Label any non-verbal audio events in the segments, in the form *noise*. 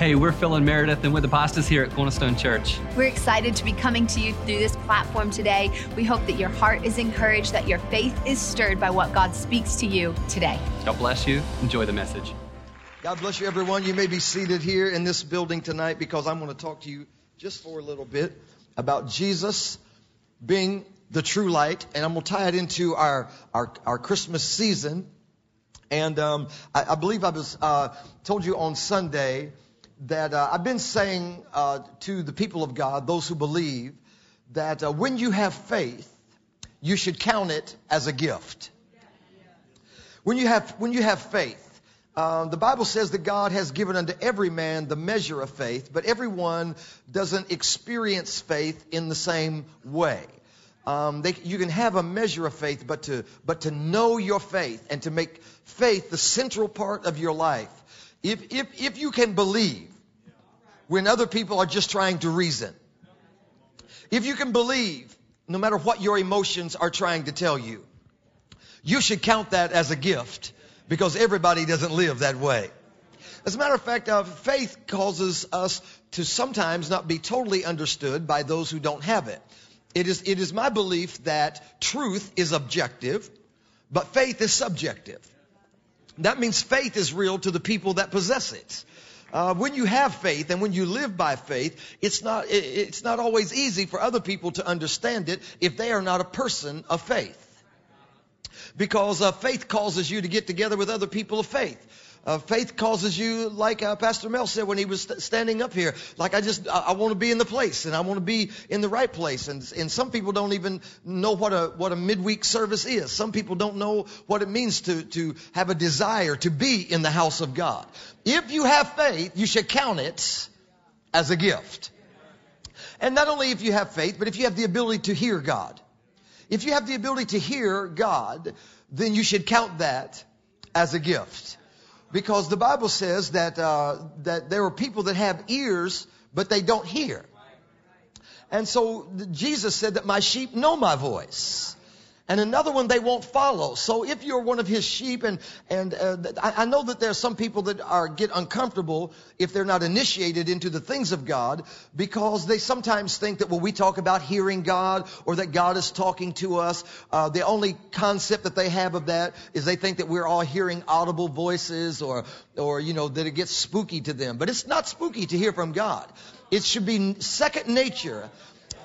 Hey, we're Phil and Meredith, and we're the pastors here at Cornerstone Church. We're excited to be coming to you through this platform today. We hope that your heart is encouraged, that your faith is stirred by what God speaks to you today. God bless you. Enjoy the message. God bless you, everyone. You may be seated here in this building tonight because I'm going to talk to you just for a little bit about Jesus being the true light, and I'm going to tie it into our our, our Christmas season. And um, I, I, believe I was uh, told you on Sunday that uh, I've been saying uh, to the people of God, those who believe, that uh, when you have faith, you should count it as a gift. When you have when you have faith, uh, the Bible says that God has given unto every man the measure of faith, but everyone doesn't experience faith in the same way. Um, they, you can have a measure of faith, but to but to know your faith and to make faith the central part of your life. If if if you can believe when other people are just trying to reason, if you can believe no matter what your emotions are trying to tell you, you should count that as a gift because everybody doesn't live that way. As a matter of fact, uh, faith causes us to sometimes not be totally understood by those who don't have it. It is, it is my belief that truth is objective, but faith is subjective. That means faith is real to the people that possess it. Uh, when you have faith and when you live by faith, it's not, it's not always easy for other people to understand it if they are not a person of faith because uh, faith causes you to get together with other people of faith. Uh, faith causes you, like uh, Pastor Mel said when he was st- standing up here, like I just, I, I want to be in the place and I want to be in the right place. And, and some people don't even know what a, what a midweek service is. Some people don't know what it means to, to have a desire to be in the house of God. If you have faith, you should count it as a gift. And not only if you have faith, but if you have the ability to hear God. If you have the ability to hear God, then you should count that as a gift. Because the Bible says that, uh, that there are people that have ears, but they don't hear. And so Jesus said that my sheep know my voice and another one they won't follow. So if you're one of his sheep, and and uh, I, I know that there are some people that are get uncomfortable if they're not initiated into the things of God because they sometimes think that when we talk about hearing God or that God is talking to us, uh, the only concept that they have of that is they think that we're all hearing audible voices or or you know that it gets spooky to them. But it's not spooky to hear from God. It should be second nature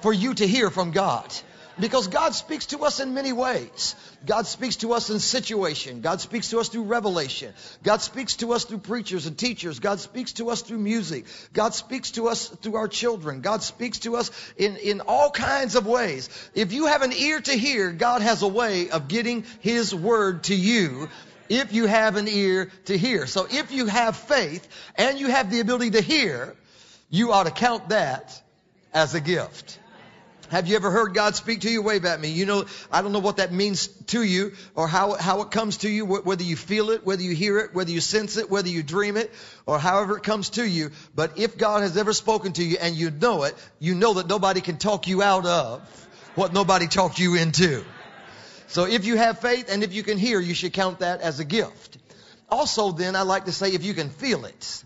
for you to hear from God. Because God speaks to us in many ways. God speaks to us in situation. God speaks to us through revelation. God speaks to us through preachers and teachers. God speaks to us through music. God speaks to us through our children. God speaks to us in, in all kinds of ways. If you have an ear to hear, God has a way of getting His word to you if you have an ear to hear. So if you have faith and you have the ability to hear, you ought to count that as a gift. Have you ever heard God speak to you? Wave at me. You know, I don't know what that means to you or how, how it comes to you, whether you feel it, whether you hear it, whether you sense it, whether you dream it, or however it comes to you. But if God has ever spoken to you and you know it, you know that nobody can talk you out of what nobody talked you into. So if you have faith and if you can hear, you should count that as a gift. Also, then, I like to say if you can feel it.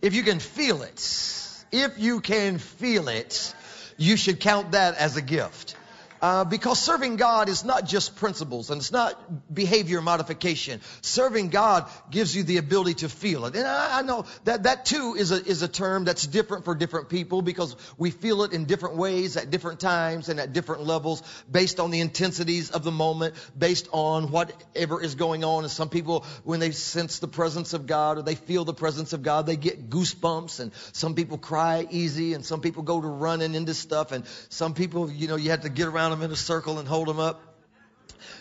If you can feel it. If you can feel it you should count that as a gift. Uh, because serving God is not just principles and it's not behavior modification. Serving God gives you the ability to feel it. And I, I, know that that too is a, is a term that's different for different people because we feel it in different ways at different times and at different levels based on the intensities of the moment, based on whatever is going on. And some people, when they sense the presence of God or they feel the presence of God, they get goosebumps and some people cry easy and some people go to running into stuff and some people, you know, you have to get around them in a circle and hold them up.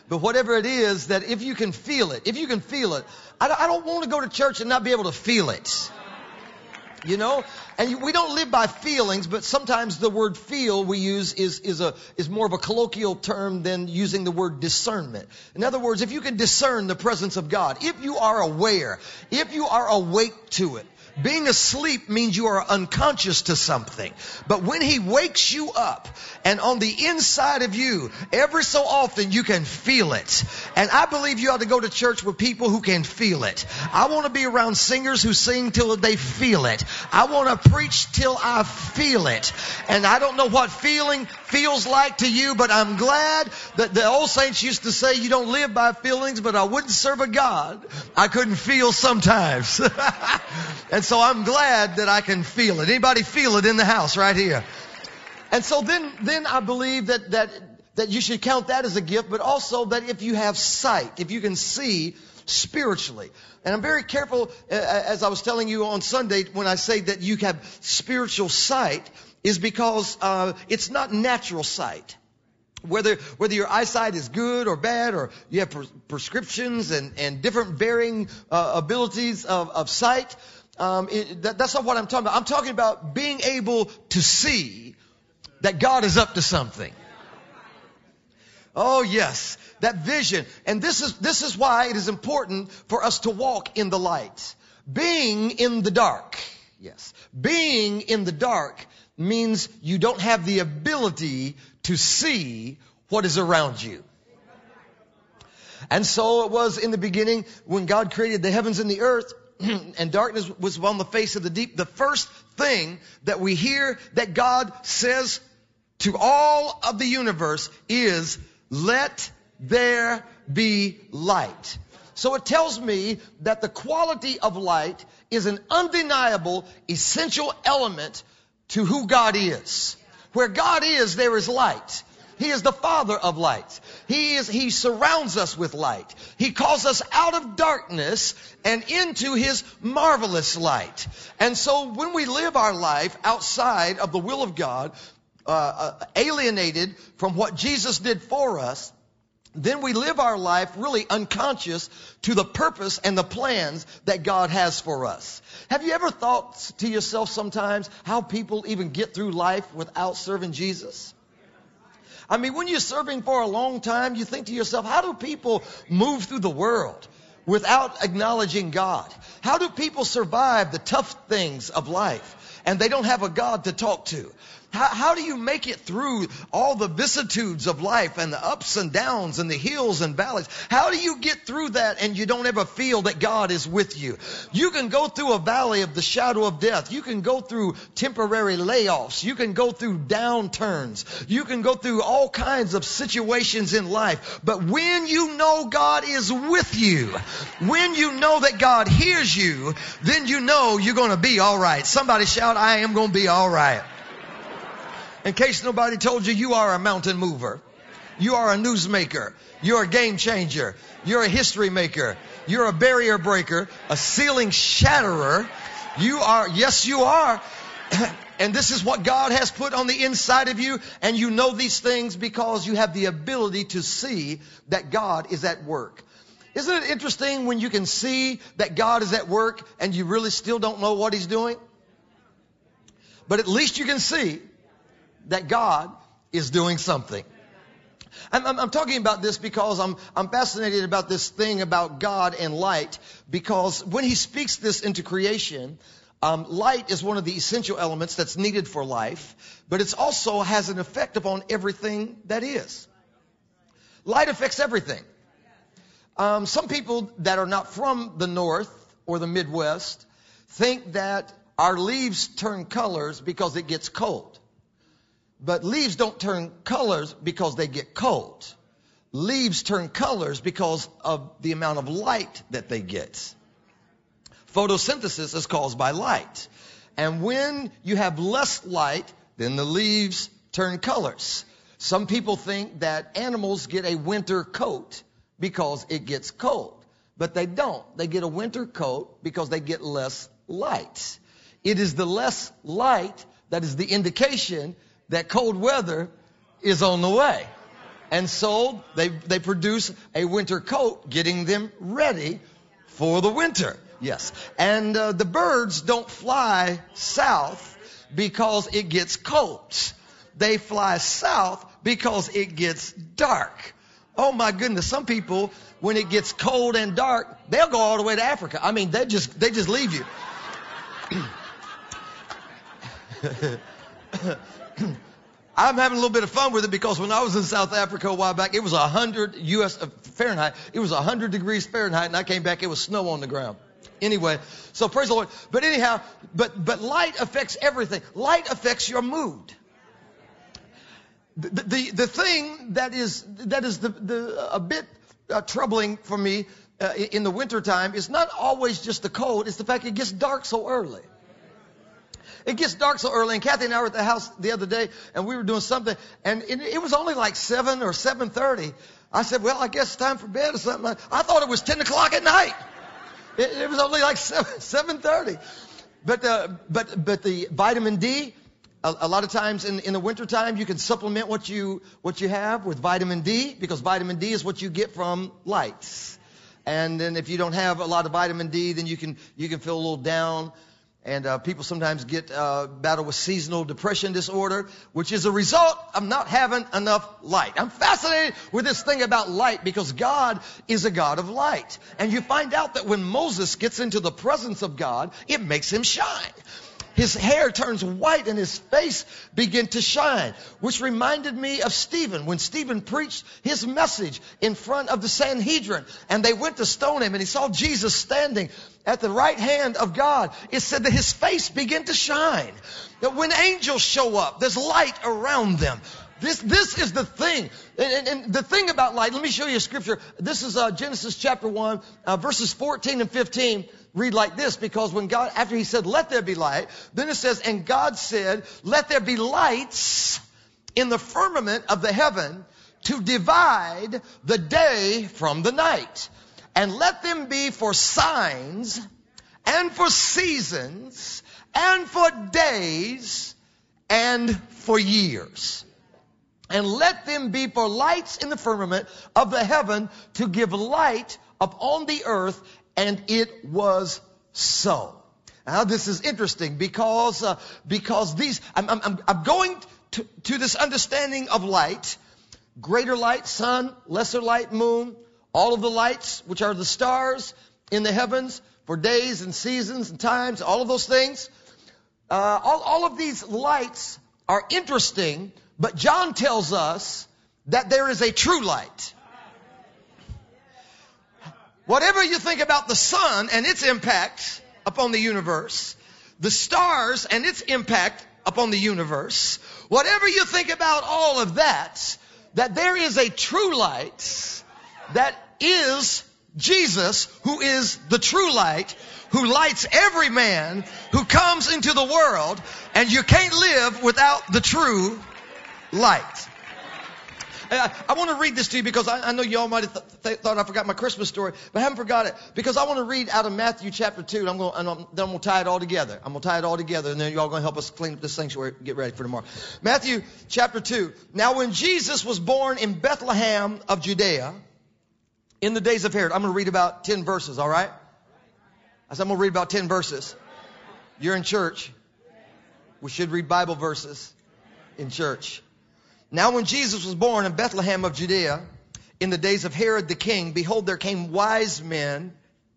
But whatever it is, that if you can feel it, if you can feel it, I don't want to go to church and not be able to feel it. You know? And we don't live by feelings, but sometimes the word feel we use is, is a, is more of a colloquial term than using the word discernment. In other words, if you can discern the presence of God, if you are aware, if you are awake to it, Being asleep means you are unconscious to something. But when he wakes you up and on the inside of you, every so often you can feel it. And I believe you ought to go to church with people who can feel it. I want to be around singers who sing till they feel it. I want to preach till I feel it. And I don't know what feeling feels like to you, but I'm glad that the old saints used to say you don't live by feelings, but I wouldn't serve a God I couldn't feel sometimes. *laughs* and so I'm glad that I can feel it. Anybody feel it in the house right here? And so then, then I believe that, that, that you should count that as a gift, but also that if you have sight, if you can see spiritually. And I'm very careful, as I was telling you on Sunday, when I say that you have spiritual sight, is because uh, it's not natural sight. Whether, whether your eyesight is good or bad, or you have pre- prescriptions and, and different varying uh, abilities of, of sight, um, it, that, that's not what I'm talking about. I'm talking about being able to see that God is up to something. Oh yes, that vision. And this is, this is why it is important for us to walk in the light. Being in the dark. Yes. Being in the dark means you don't have the ability to see what is around you. And so it was in the beginning when God created the heavens and the earth *clears throat* and darkness was on the face of the deep. The first thing that we hear that God says to all of the universe is, let there be light. So it tells me that the quality of light is an undeniable, essential element to who God is. Where God is, there is light. He is the Father of light. He is, He surrounds us with light. He calls us out of darkness and into His marvelous light. And so when we live our life outside of the will of God, uh, uh, alienated from what Jesus did for us, then we live our life really unconscious to the purpose and the plans that God has for us. Have you ever thought to yourself sometimes how people even get through life without serving Jesus? I mean, when you're serving for a long time, you think to yourself, how do people move through the world without acknowledging God? How do people survive the tough things of life and they don't have a God to talk to? How, how, do you make it through all the vicissitudes of life and the ups and downs and the hills and valleys? How do you get through that and you don't ever feel that God is with you? You can go through a valley of the shadow of death. You can go through temporary layoffs. You can go through downturns. You can go through all kinds of situations in life. But when you know God is with you, when you know that God hears you, then you know you're going to be all right. Somebody shout, I am going to be all right. In case nobody told you, you are a mountain mover. You are a newsmaker. You're a game changer. You're a history maker. You're a barrier breaker, a ceiling shatterer. You are, yes, you are. *clears throat* and this is what God has put on the inside of you. And you know these things because you have the ability to see that God is at work. Isn't it interesting when you can see that God is at work and you really still don't know what He's doing? But at least you can see that God is doing something. I'm, I'm, I'm, talking about this because I'm, I'm fascinated about this thing about God and light because when he speaks this into creation, um, light is one of the essential elements that's needed for life, but it also has an effect upon everything that is. Light affects everything. Um, some people that are not from the north or the Midwest think that our leaves turn colors because it gets cold. But leaves don't turn colors because they get cold. Leaves turn colors because of the amount of light that they get. Photosynthesis is caused by light. And when you have less light, then the leaves turn colors. Some people think that animals get a winter coat because it gets cold. But they don't. They get a winter coat because they get less light. It is the less light that is the indication that cold weather is on the way. And so they, they produce a winter coat, getting them ready for the winter. Yes. And uh, the birds don't fly south because it gets cold. They fly south because it gets dark. Oh my goodness. Some people, when it gets cold and dark, they'll go all the way to Africa. I mean, they just, they just leave you. *clears throat* *laughs* *clears throat* I'm having a little bit of fun with it because when I was in South Africa a while back, it was 100 U.S. Uh, Fahrenheit. It was 100 degrees Fahrenheit, and I came back, it was snow on the ground. Anyway, so praise the Lord. But anyhow, but but light affects everything. Light affects your mood. The the, the thing that is that is the, the a bit uh, troubling for me uh, in the wintertime is not always just the cold. It's the fact it gets dark so early. It gets dark so early, and Kathy and I were at the house the other day, and we were doing something, and it, it was only like seven or seven thirty. I said, "Well, I guess it's time for bed or something." I thought it was ten o'clock at night. It, it was only like seven *laughs* seven thirty. But uh, but but the vitamin D. A, a lot of times in, in the wintertime, you can supplement what you what you have with vitamin D because vitamin D is what you get from lights. And then if you don't have a lot of vitamin D, then you can you can feel a little down. And uh, people sometimes get uh, battle with seasonal depression disorder, which is a result of not having enough light. I'm fascinated with this thing about light because God is a God of light. And you find out that when Moses gets into the presence of God, it makes him shine his hair turns white and his face begin to shine, which reminded me of Stephen when Stephen preached his message in front of the Sanhedrin and they went to stone him and he saw Jesus standing at the right hand of God. It said that his face began to shine. That when angels show up, there's light around them. This, this is the thing. And, and, and, the thing about light, let me show you a scripture. This is uh, Genesis chapter 1, uh, verses 14 and 15 read like this because when God, after he said, let there be light, then it says, and God said, let there be lights in the firmament of the heaven to divide the day from the night. And let them be for signs and for seasons and for days and for years. And let them be for lights in the firmament of the heaven to give light upon the earth and it was so. Now this is interesting because uh, because these I'm, I'm, I'm going to, to this understanding of light, greater light, sun, lesser light, moon, all of the lights which are the stars in the heavens for days and seasons and times, all of those things. Uh, all, all of these lights are interesting, but John tells us that there is a true light. Whatever you think about the sun and its impact upon the universe, the stars and its impact upon the universe, whatever you think about all of that, that there is a true light that is Jesus, who is the true light, who lights every man who comes into the world, and you can't live without the true light. I, I want to read this to you because I, I know y'all might have th- th- thought I forgot my Christmas story, but I haven't forgot it because I want to read out of Matthew chapter 2. And I'm going, and I'm, then I'm going to tie it all together. I'm going to tie it all together, and then y'all going to help us clean up this sanctuary, get ready for tomorrow. Matthew chapter 2. Now, when Jesus was born in Bethlehem of Judea, in the days of Herod, I'm going to read about 10 verses, all right? I said, I'm going to read about 10 verses. You're in church. We should read Bible verses in church. Now when Jesus was born in Bethlehem of Judea, in the days of Herod the king, behold, there came wise men,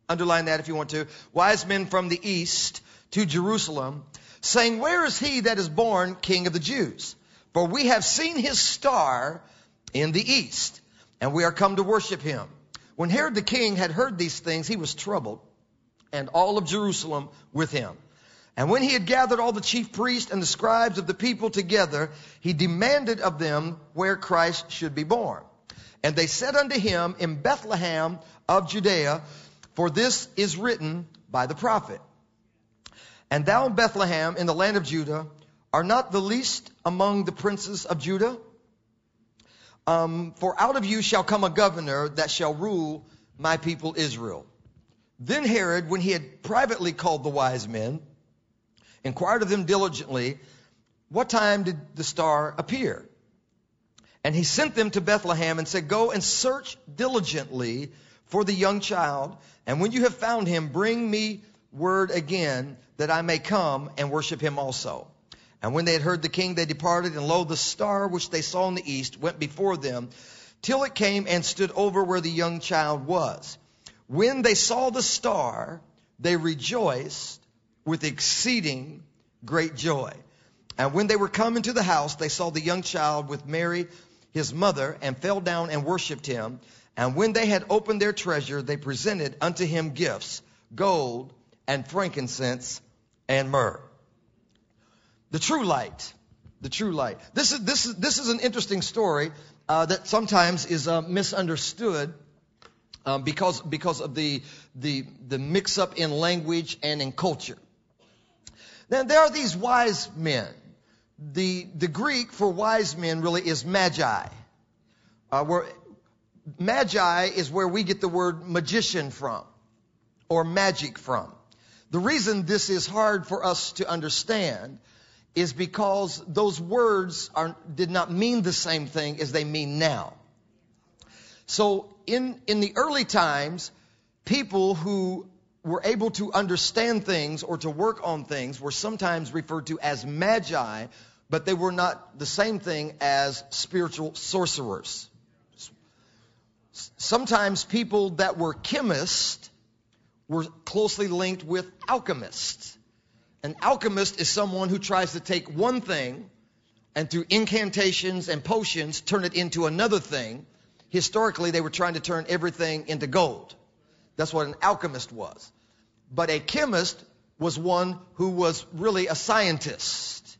underline that if you want to, wise men from the east to Jerusalem, saying, Where is he that is born king of the Jews? For we have seen his star in the east, and we are come to worship him. When Herod the king had heard these things, he was troubled, and all of Jerusalem with him. And when he had gathered all the chief priests and the scribes of the people together, he demanded of them where Christ should be born. And they said unto him, In Bethlehem of Judea, for this is written by the prophet. And thou, in Bethlehem, in the land of Judah, are not the least among the princes of Judah. Um, for out of you shall come a governor that shall rule my people Israel. Then Herod, when he had privately called the wise men, inquired of them diligently, what time did the star appear? And he sent them to Bethlehem and said, Go and search diligently for the young child, and when you have found him, bring me word again that I may come and worship him also. And when they had heard the king, they departed, and lo, the star which they saw in the east went before them, till it came and stood over where the young child was. When they saw the star, they rejoiced with exceeding great joy. And when they were come into the house, they saw the young child with Mary, his mother, and fell down and worshipped him. And when they had opened their treasure, they presented unto him gifts, gold and frankincense and myrrh. The true light. The true light. This is, this is, this is an interesting story uh, that sometimes is uh, misunderstood um, because, because of the, the, the mix up in language and in culture. Then there are these wise men. The, the Greek for wise men really is magi. Uh, where, magi is where we get the word magician from or magic from. The reason this is hard for us to understand is because those words are, did not mean the same thing as they mean now. So in, in the early times, people who were able to understand things or to work on things were sometimes referred to as magi, but they were not the same thing as spiritual sorcerers. Sometimes people that were chemists were closely linked with alchemists. An alchemist is someone who tries to take one thing and through incantations and potions turn it into another thing. Historically, they were trying to turn everything into gold. That's what an alchemist was. But a chemist was one who was really a scientist.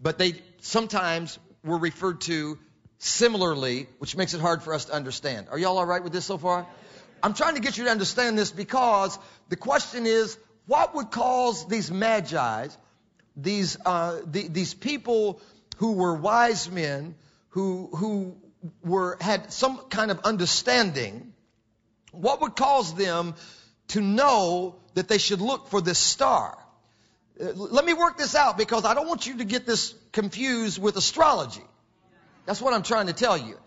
But they sometimes were referred to similarly, which makes it hard for us to understand. Are y'all all right with this so far? I'm trying to get you to understand this because the question is, what would cause these magi, these, uh, the, these people who were wise men, who, who were, had some kind of understanding, what would cause them to know that they should look for this star? Uh, let me work this out because I don't want you to get this confused with astrology. That's what I'm trying to tell you.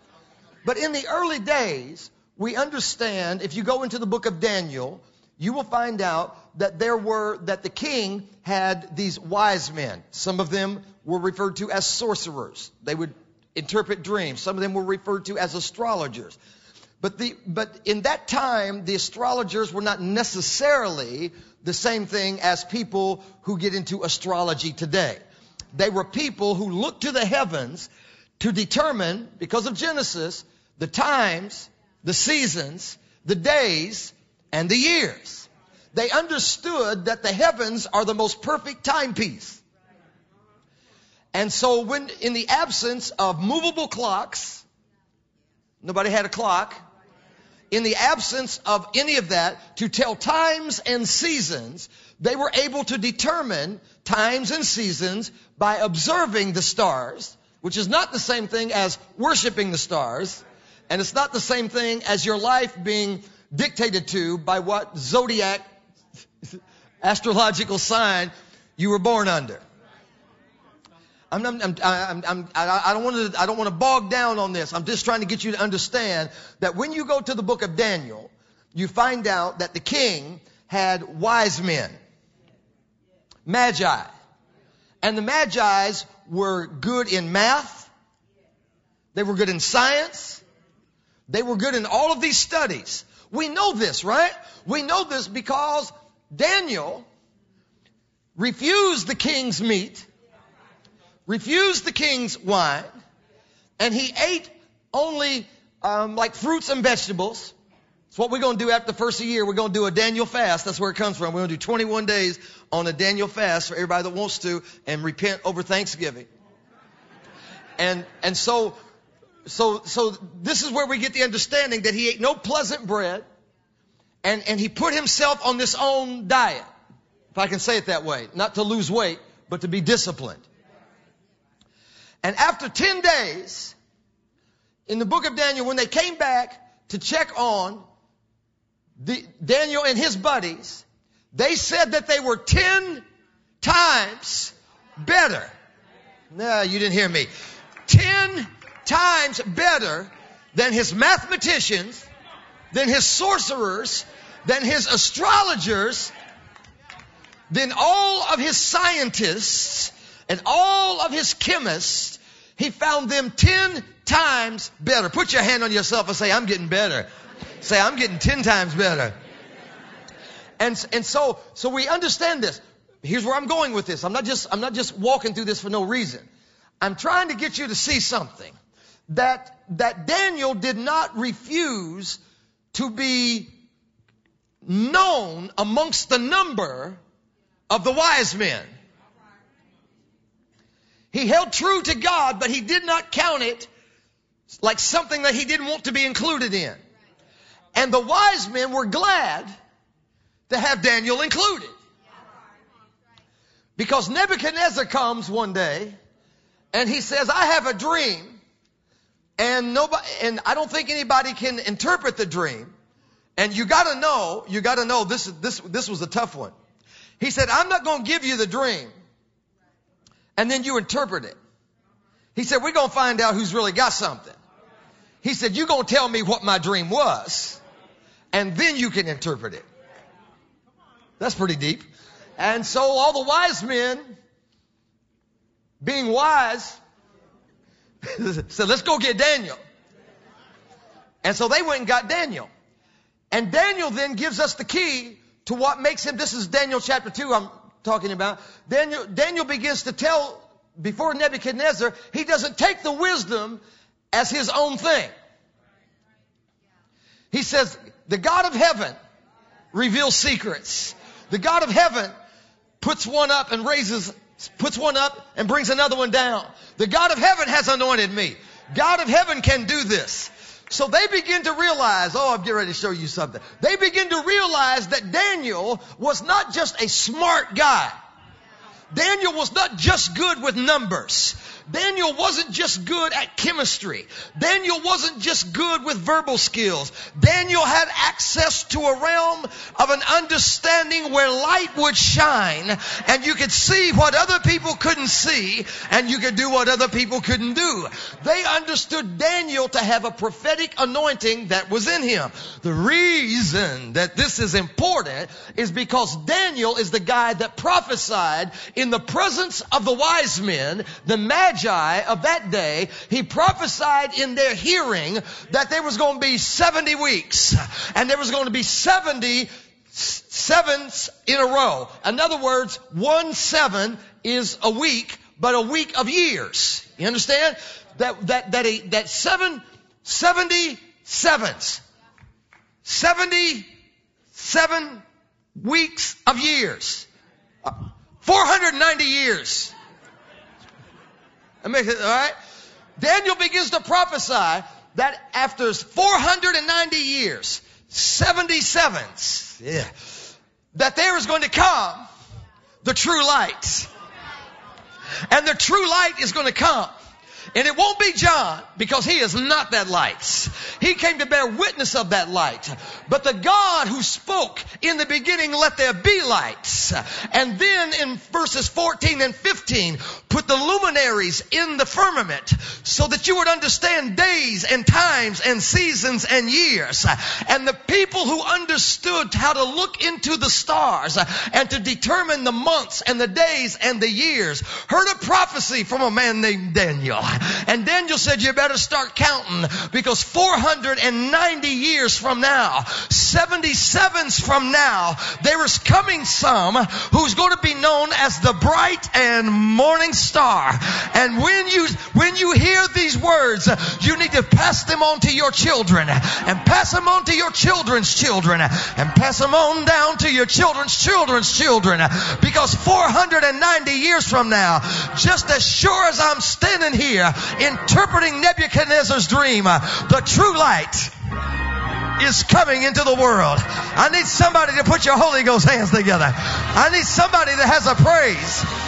But in the early days, we understand, if you go into the book of Daniel, you will find out that there were, that the king had these wise men. Some of them were referred to as sorcerers. They would interpret dreams. Some of them were referred to as astrologers. But the, but in that time, the astrologers were not necessarily the same thing as people who get into astrology today. They were people who looked to the heavens to determine, because of Genesis, the times, the seasons, the days, and the years. They understood that the heavens are the most perfect timepiece. And so when, in the absence of movable clocks, nobody had a clock, in the absence of any of that, to tell times and seasons, they were able to determine times and seasons by observing the stars, which is not the same thing as worshiping the stars, and it's not the same thing as your life being dictated to by what zodiac *laughs* astrological sign you were born under. I'm, I'm, I'm, I'm, I don't want to, I don't want to bog down on this. I'm just trying to get you to understand that when you go to the book of Daniel, you find out that the king had wise men, magi. And the magi's were good in math. They were good in science. They were good in all of these studies. We know this, right? We know this because Daniel refused the king's meat, refused the king's wine, and he ate only um, like fruits and vegetables. It's what we're going to do after the first year. We're going to do a Daniel fast. That's where it comes from. We're going to do 21 days on a Daniel fast for everybody that wants to and repent over Thanksgiving. And, and so so, so this is where we get the understanding that he ate no pleasant bread and, and he put himself on this own diet. If I can say it that way. Not to lose weight, but to be disciplined. And after 10 days, in the book of Daniel, when they came back to check on the, Daniel and his buddies, they said that they were 10 times better. No, you didn't hear me. 10 times better than his mathematicians, than his sorcerers, than his astrologers, than all of his scientists and all of his chemists. He found them 10 times better. Put your hand on yourself and say, I'm getting better. Say, I'm getting 10 times better. And, and so, so we understand this. here's where I'm going with this. I'm not just, I'm not just walking through this for no reason. I'm trying to get you to see something that, that Daniel did not refuse to be known amongst the number of the wise men. He held true to God, but he did not count it like something that he didn't want to be included in. And the wise men were glad to have Daniel included. Because Nebuchadnezzar comes one day and he says, I have a dream and nobody, and I don't think anybody can interpret the dream. And you gotta know, you gotta know this, is this, this was a tough one. He said, I'm not gonna give you the dream and then you interpret it. He said, we're gonna find out who's really got something. He said, you're gonna tell me what my dream was and then you can interpret it. That's pretty deep. And so all the wise men, being wise, *laughs* said, let's go get Daniel. And so they went and got Daniel. And Daniel then gives us the key to what makes him, this is Daniel chapter 2 I'm talking about. Daniel, Daniel begins to tell, before Nebuchadnezzar, he doesn't take the wisdom as his own thing. He says, the God of heaven reveals secrets. The God of heaven puts one up and raises, puts one up and brings another one down. The God of heaven has anointed me. God of heaven can do this. So they begin to realize, oh, I'm getting ready to show you something. They begin to realize that Daniel was not just a smart guy. Daniel was not just good with numbers. Daniel wasn't just good at chemistry. Daniel wasn't just good with verbal skills. Daniel had access to a realm of an understanding where light would shine and you could see what other people couldn't see and you could do what other people couldn't do. They understood Daniel to have a prophetic anointing that was in him. The reason that this is important is because Daniel is the guy that prophesied in the presence of the wise men, the magi Magi of that day, he prophesied in their hearing that there was going to be 70 weeks and there was going to be 70 sevens in a row. In other words, one seven is a week, but a week of years. You understand? That, that, that, a, that seven, 70 sevens. 77 weeks of years. Uh, 490 years. All right? Daniel begins to prophesy that after 490 years, 77s, yeah, that there is going to come the true light. And the true light is going to come and it won't be John because he is not that light. He came to bear witness of that light. But the God who spoke in the beginning, let there be lights. And then in verses 14 and 15, put the luminaries in the firmament so that you would understand days and times and seasons and years. And the people who understood how to look into the stars and to determine the months and the days and the years heard a prophecy from a man named Daniel. *laughs* And Daniel said, you better start counting because 490 years from now, 77s from now, there is coming some who's going to be known as the bright and morning star. And when you, when you hear these words, you need to pass them on to your children and pass them on to your children's children and pass them on down to your children's children's children because 490 years from now, just as sure as I'm standing here, interpreting Nebuchadnezzar's dream, uh, the true light is coming into the world. I need somebody to put your Holy Ghost hands together. I need somebody that has a praise.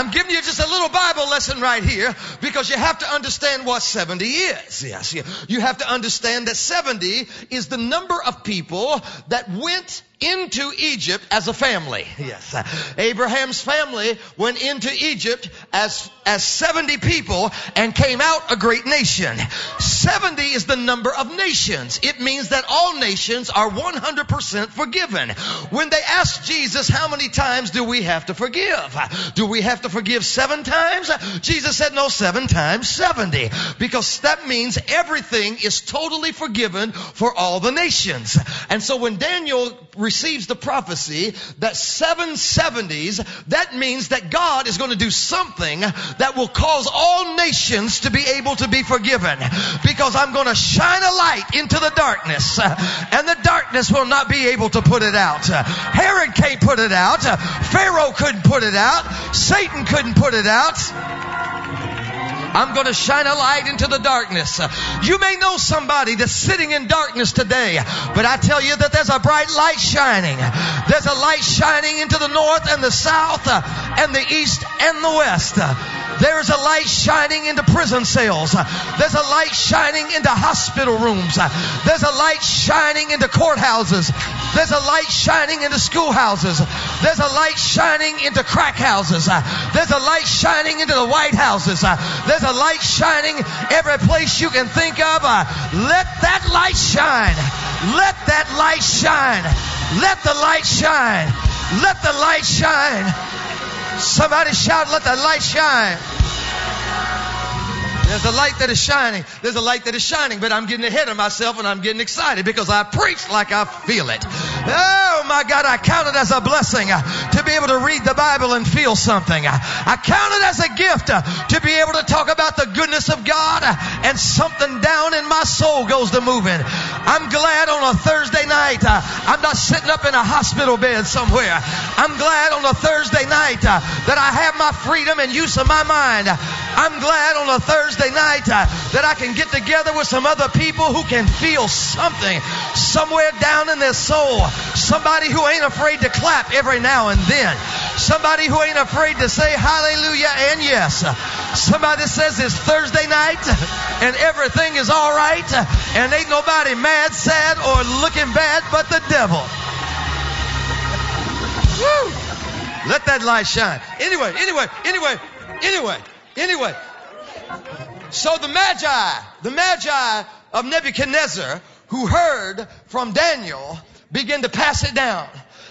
I'm giving you just a little Bible lesson right here because you have to understand what 70 is. Yes, you have to understand that 70 is the number of people that went into Egypt as a family. *laughs* Yes. Abraham's family went into Egypt as, as 70 people and came out a great nation. 70 is the number of nations. It means that all nations are 100% forgiven. When they asked Jesus, how many times do we have to forgive? Do we have to forgive seven times? Jesus said, no, seven times 70. Because that means everything is totally forgiven for all the nations. And so when Daniel receives the prophecy that seven seventies, that means that God is going to do something that will cause all nations to be able to be forgiven. Because I'm going to shine a light into the darkness, and the darkness will not be able to put it out. Herod can't put it out. Pharaoh couldn't put it out. Satan couldn't put it out. I'm going to shine a light into the darkness. You may know somebody that's sitting in darkness today, but I tell you that there's a bright light shining. There's a light shining into the north and the south uh, and the east and the west. There's a light shining into prison cells. There's a light shining into hospital rooms. There's a light shining into courthouses. There's a light shining into schoolhouses. There's a light shining into crack houses. There's a light shining into the White Houses. There's a light shining every place you can think of. Let that light shine. Let that light shine. Let the light shine. Let the light shine. Somebody shout, let the light shine. There's a light that is shining. There's a light that is shining, but I'm getting ahead of myself and I'm getting excited because I preach like I feel it. Oh my God, I count it as a blessing uh, to be able to read the Bible and feel something. I count it as a gift uh, to be able to talk about the goodness of God uh, and something down in my soul goes to moving. I'm glad on a Thursday night I'm not sitting up in a hospital bed somewhere. I'm glad on a Thursday night that I have my freedom and use of my mind. I'm glad on a Thursday night uh, that I can get together with some other people who can feel something somewhere down in their soul. Somebody who ain't afraid to clap every now and then. Somebody who ain't afraid to say hallelujah and yes. Somebody says it's Thursday night and everything is all right and ain't nobody mad, sad, or looking bad but the devil. Woo! Let that light shine. Anyway, anyway, anyway, anyway, anyway. So the Magi, the Magi of Nebuchadnezzar, who heard from Daniel, began to pass it down.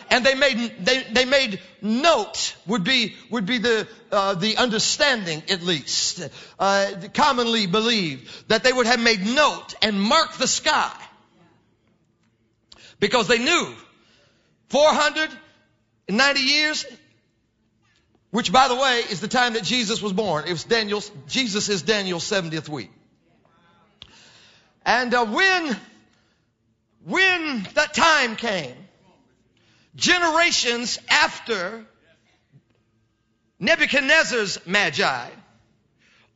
And they made, they, they made note would be, would be the, uh, the understanding at least, uh, commonly believed that they would have made note and marked the sky. Because they knew 490 years which, by the way, is the time that Jesus was born. It was Daniel's, Jesus is Daniel's 70th week. And uh, when, when that time came, generations after Nebuchadnezzar's magi,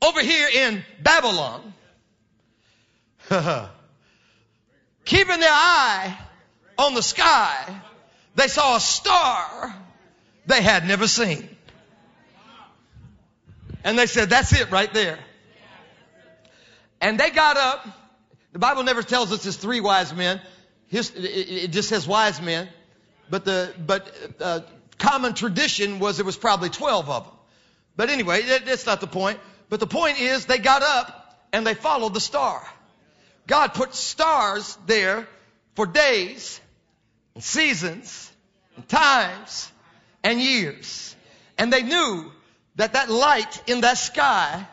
over here in Babylon, *laughs* keeping their eye on the sky, they saw a star they had never seen. And they said, that's it right there. And they got up. The Bible never tells us it's three wise men. it just says wise men. But the, but, uh, common tradition was it was probably 12 of them. But anyway, that's not the point. But the point is they got up and they followed the star. God put stars there for days and seasons and times and years. And they knew that that light in that sky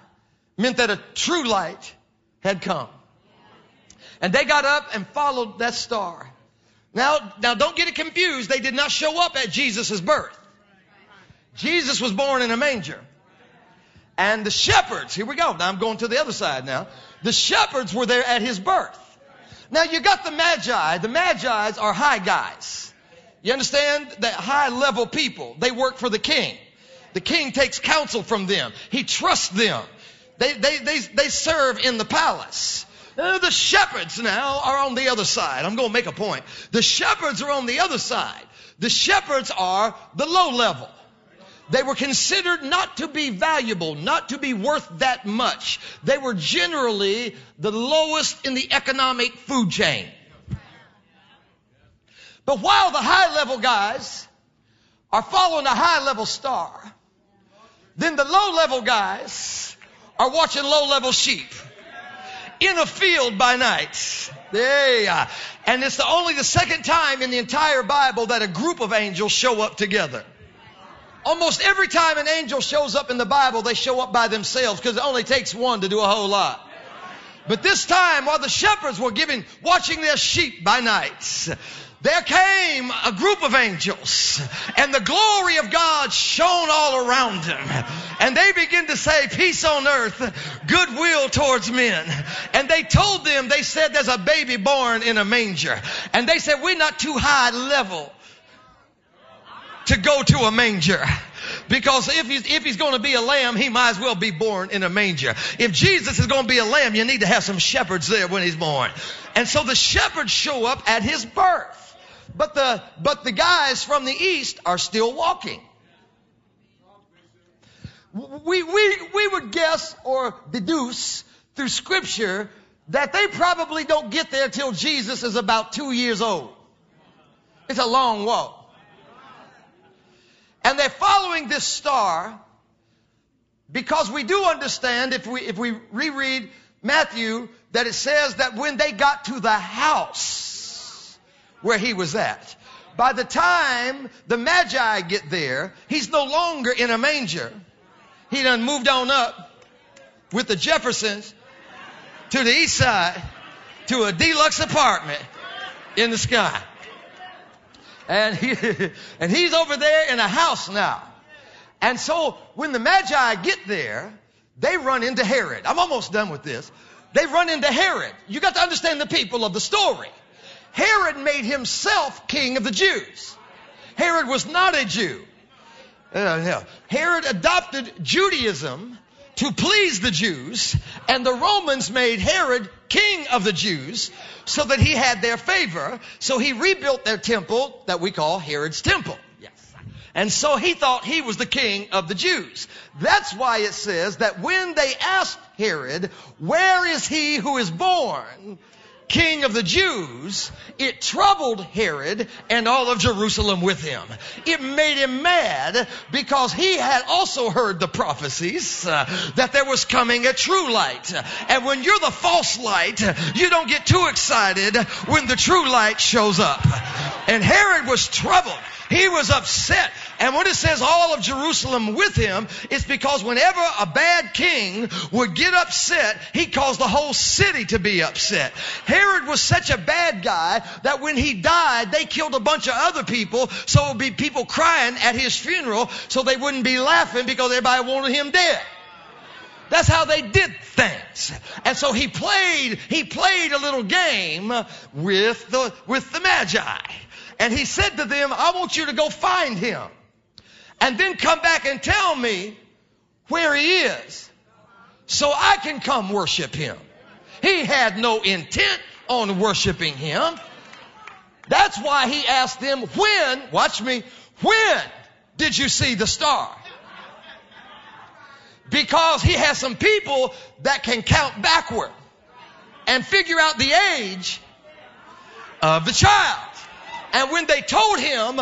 meant that a true light had come. And they got up and followed that star. Now, now don't get it confused. They did not show up at Jesus' birth. Jesus was born in a manger. And the shepherds, here we go. Now I'm going to the other side now. The shepherds were there at his birth. Now you got the magi. The magi's are high guys. You understand? That high level people. They work for the king. The king takes counsel from them. He trusts them. They, they, they, they serve in the palace. Uh, the shepherds now are on the other side. I'm going to make a point. The shepherds are on the other side. The shepherds are the low level. They were considered not to be valuable, not to be worth that much. They were generally the lowest in the economic food chain. But while the high level guys are following a high level star, then the low level guys are watching low level sheep in a field by night. Yeah. Uh, and it's the only the second time in the entire Bible that a group of angels show up together. Almost every time an angel shows up in the Bible, they show up by themselves because it only takes one to do a whole lot. But this time, while the shepherds were giving, watching their sheep by night, there came a group of angels and the glory of God shone all around them. And they began to say, peace on earth, goodwill towards men. And they told them, they said there's a baby born in a manger. And they said, we're not too high level to go to a manger. Because if he's, if he's going to be a lamb, he might as well be born in a manger. If Jesus is going to be a lamb, you need to have some shepherds there when he's born. And so the shepherds show up at his birth. But the, but the guys from the east are still walking. We, we, we would guess or deduce through scripture that they probably don't get there till Jesus is about two years old. It's a long walk. And they're following this star because we do understand if we, if we reread Matthew that it says that when they got to the house where he was at, by the time the Magi get there, he's no longer in a manger. He done moved on up with the Jeffersons to the east side to a deluxe apartment in the sky. And he, *laughs* and he's over there in a house now. And so when the Magi get there, they run into Herod. I'm almost done with this. They run into Herod. You got to understand the people of the story. Herod made himself king of the Jews. Herod was not a Jew. Uh, Herod adopted Judaism to please the Jews, and the Romans made Herod king of the Jews so that he had their favor. So he rebuilt their temple that we call Herod's temple. Yes. And so he thought he was the king of the Jews. That's why it says that when they asked Herod, where is he who is born? King of the Jews, it troubled Herod and all of Jerusalem with him. It made him mad because he had also heard the prophecies uh, that there was coming a true light. And when you're the false light, you don't get too excited when the true light shows up. And Herod was troubled. He was upset. And when it says all of Jerusalem with him, it's because whenever a bad king would get upset, he caused the whole city to be upset. Herod was such a bad guy that when he died, they killed a bunch of other people, so it would be people crying at his funeral, so they wouldn't be laughing because everybody wanted him dead. That's how they did things. And so he played, he played a little game with the, with the Magi. And he said to them, I want you to go find him. And then come back and tell me where he is. So I can come worship him. He had no intent on worshiping him. That's why he asked them, when, watch me, when did you see the star? Because he has some people that can count backward and figure out the age of the child. And when they told him,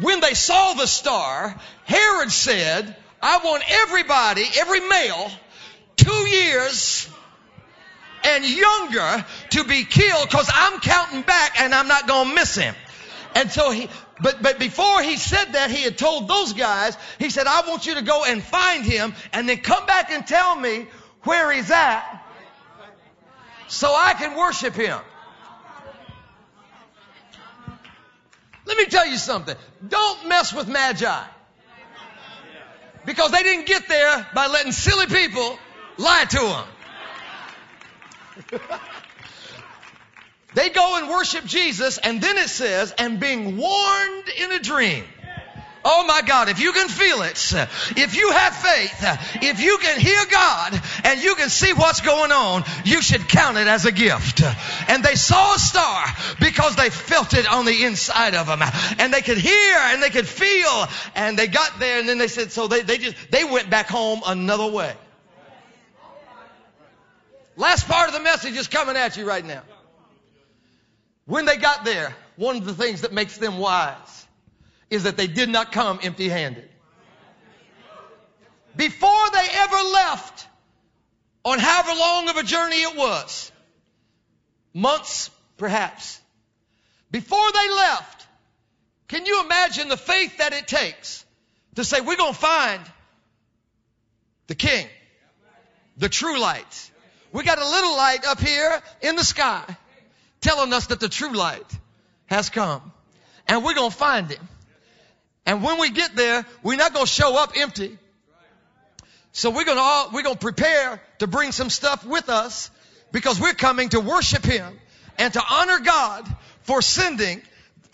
when they saw the star, Herod said, I want everybody, every male, two years and younger to be killed because I'm counting back and I'm not going to miss him. And so he, but, but before he said that, he had told those guys, he said, I want you to go and find him and then come back and tell me where he's at so I can worship him. Let me tell you something. Don't mess with magi. Because they didn't get there by letting silly people lie to them. *laughs* they go and worship Jesus, and then it says, and being warned in a dream. Oh my God, if you can feel it, if you have faith, if you can hear God and you can see what's going on, you should count it as a gift. And they saw a star because they felt it on the inside of them. And they could hear and they could feel. And they got there and then they said, so they, they just, they went back home another way. Last part of the message is coming at you right now. When they got there, one of the things that makes them wise is that they did not come empty handed. Before they ever left on however long of a journey it was, months perhaps, before they left, can you imagine the faith that it takes to say, we're going to find the king, the true light. We got a little light up here in the sky telling us that the true light has come and we're going to find him. And when we get there, we're not going to show up empty. So we're going to all, we're going to prepare to bring some stuff with us because we're coming to worship him and to honor God for sending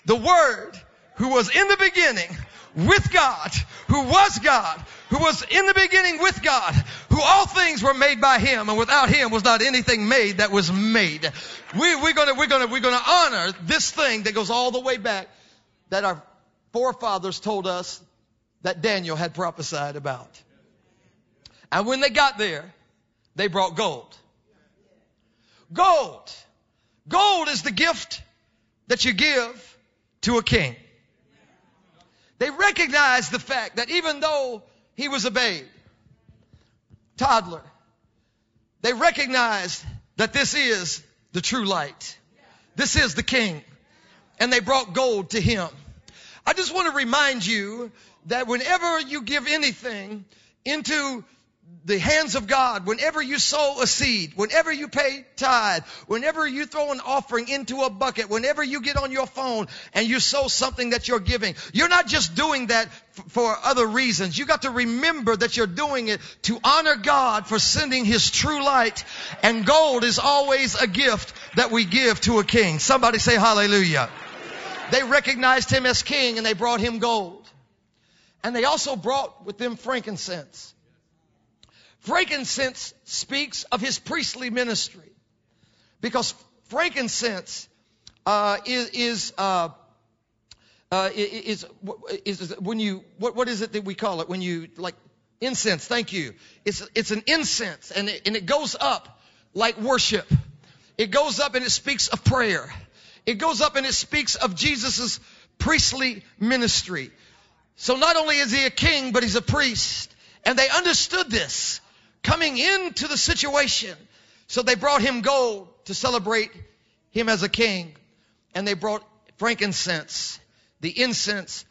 the word who was in the beginning with God, who was God, who was in the beginning with God, who all things were made by him, and without him was not anything made that was made. We, we're gonna, we're gonna, we're gonna honor this thing that goes all the way back that our forefathers told us that Daniel had prophesied about. And when they got there, they brought gold. Gold. Gold is the gift that you give to a king. They recognized the fact that even though he was a babe, toddler, they recognized that this is the true light. This is the king. And they brought gold to him. I just want to remind you that whenever you give anything into the hands of God, whenever you sow a seed, whenever you pay tithe, whenever you throw an offering into a bucket, whenever you get on your phone and you sow something that you're giving, you're not just doing that f- for other reasons. You got to remember that you're doing it to honor God for sending His true light. And gold is always a gift that we give to a king. Somebody say hallelujah. They recognized him as king and they brought him gold. And they also brought with them frankincense. Frankincense speaks of his priestly ministry because frankincense uh, is is, uh, uh, is is when you what what is it that we call it when you like incense? Thank you. It's it's an incense and it, and it goes up like worship. It goes up and it speaks of prayer. It goes up and it speaks of Jesus's priestly ministry. So not only is he a king, but he's a priest. And they understood this coming into the situation. So they brought him gold to celebrate him as a king. And they brought frankincense, the incense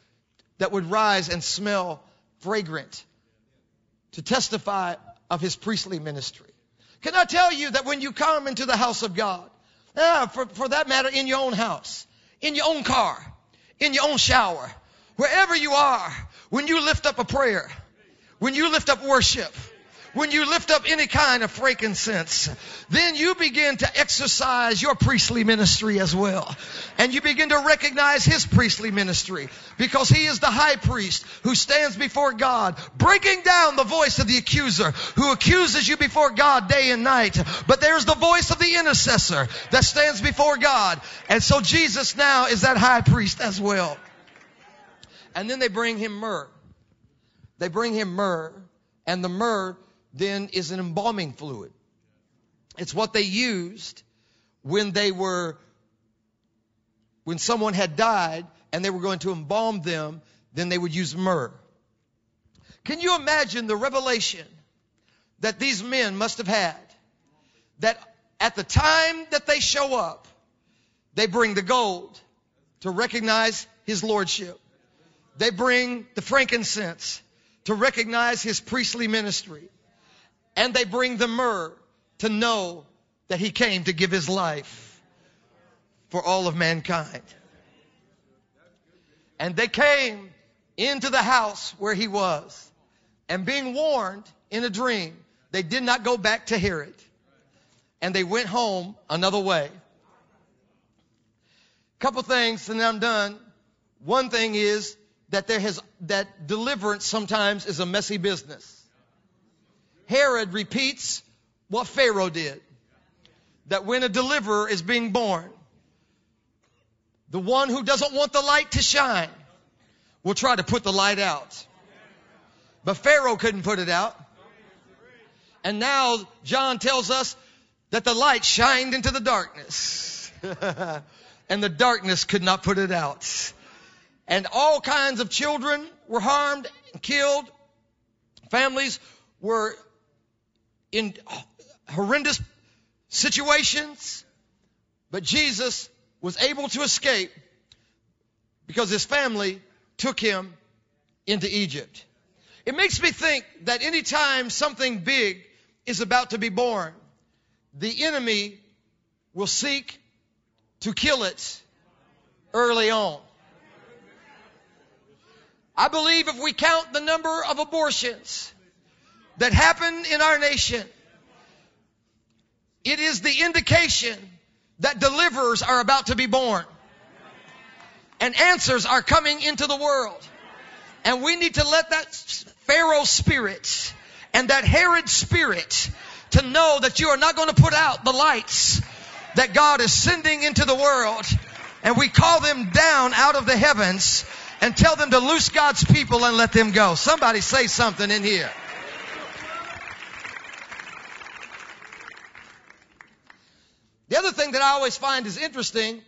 that would rise and smell fragrant to testify of his priestly ministry. Can I tell you that when you come into the house of God, ah, for, for that matter, in your own house, in your own car, in your own shower, wherever you are, when you lift up a prayer, when you lift up worship, when you lift up any kind of frankincense, then you begin to exercise your priestly ministry as well. And you begin to recognize his priestly ministry because he is the high priest who stands before God, breaking down the voice of the accuser who accuses you before God day and night. But there's the voice of the intercessor that stands before God. And so Jesus now is that high priest as well. And then they bring him myrrh. They bring him myrrh, and the myrrh then is an embalming fluid. It's what they used when they were, when someone had died and they were going to embalm them, then they would use myrrh. Can you imagine the revelation that these men must have had? That at the time that they show up, they bring the gold to recognize his lordship. They bring the frankincense to recognize his priestly ministry and they bring the myrrh to know that he came to give his life for all of mankind. And they came into the house where he was. And being warned in a dream, they did not go back to Herod. And they went home another way. Couple things and then I'm done. One thing is that there has, that deliverance sometimes is a messy business. Herod repeats what Pharaoh did. That when a deliverer is being born, the one who doesn't want the light to shine will try to put the light out. But Pharaoh couldn't put it out. And now John tells us that the light shined into the darkness. *laughs* and the darkness could not put it out. And all kinds of children were harmed and killed. Families were in uh, horrendous situations. But Jesus was able to escape because his family took him into Egypt. It makes me think that anytime something big is about to be born, the enemy will seek to kill it early on. I believe if we count the number of abortions that happen in our nation, it is the indication that deliverers are about to be born and answers are coming into the world. And we need to let that Pharaoh spirit and that Herod spirit to know that you are not going to put out the lights that God is sending into the world. And we call them down out of the heavens and tell them to loose God's people and let them go. Somebody say something in here. The other thing that I always find is interesting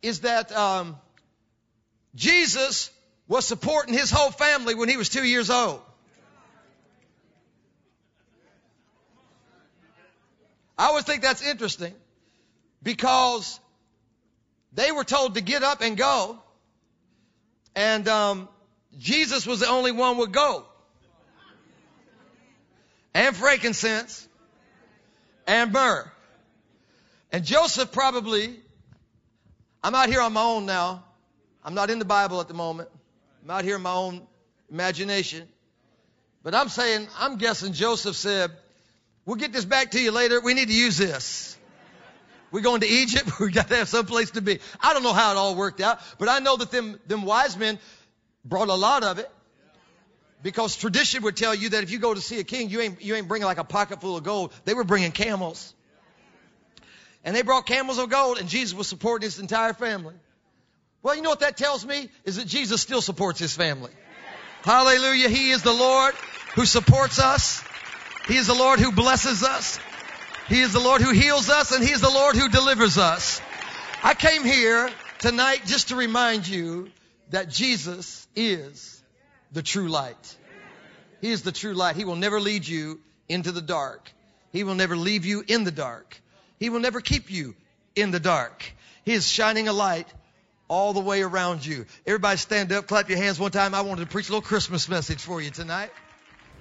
is that um, Jesus was supporting his whole family when he was two years old. I always think that's interesting because they were told to get up and go, and um, Jesus was the only one who would go, and frankincense, and myrrh, and Joseph probably. I'm out here on my own now. I'm not in the Bible at the moment. I'm out here in my own imagination. But I'm saying, I'm guessing Joseph said, We'll get this back to you later. We need to use this. We're going to Egypt. *laughs* We got to have some place to be. I don't know how it all worked out, but I know that them, them wise men brought a lot of it. Because tradition would tell you that if you go to see a king, you ain't, you ain't bringing like a pocket full of gold. They were bringing camels. And they brought camels of gold and Jesus was supporting his entire family. Well, you know what that tells me? Is that Jesus still supports his family. Hallelujah. He is the Lord who supports us. He is the Lord who blesses us. He is the Lord who heals us and He is the Lord who delivers us. I came here tonight just to remind you that Jesus is the true light. He is the true light. He will never lead you into the dark. He will never leave you in the dark. He will never keep you in the dark. He is shining a light all the way around you. Everybody stand up, clap your hands one time. I wanted to preach a little Christmas message for you tonight.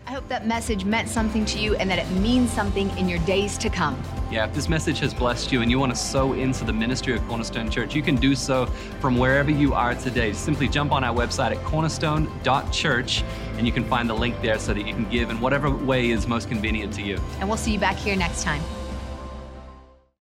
I hope that message meant something to you and that it means something in your days to come. Yeah, if this message has blessed you and you want to sow into the ministry of Cornerstone Church, you can do so from wherever you are today. Simply jump on our website at cornerstone.church and you can find the link there so that you can give in whatever way is most convenient to you. And we'll see you back here next time.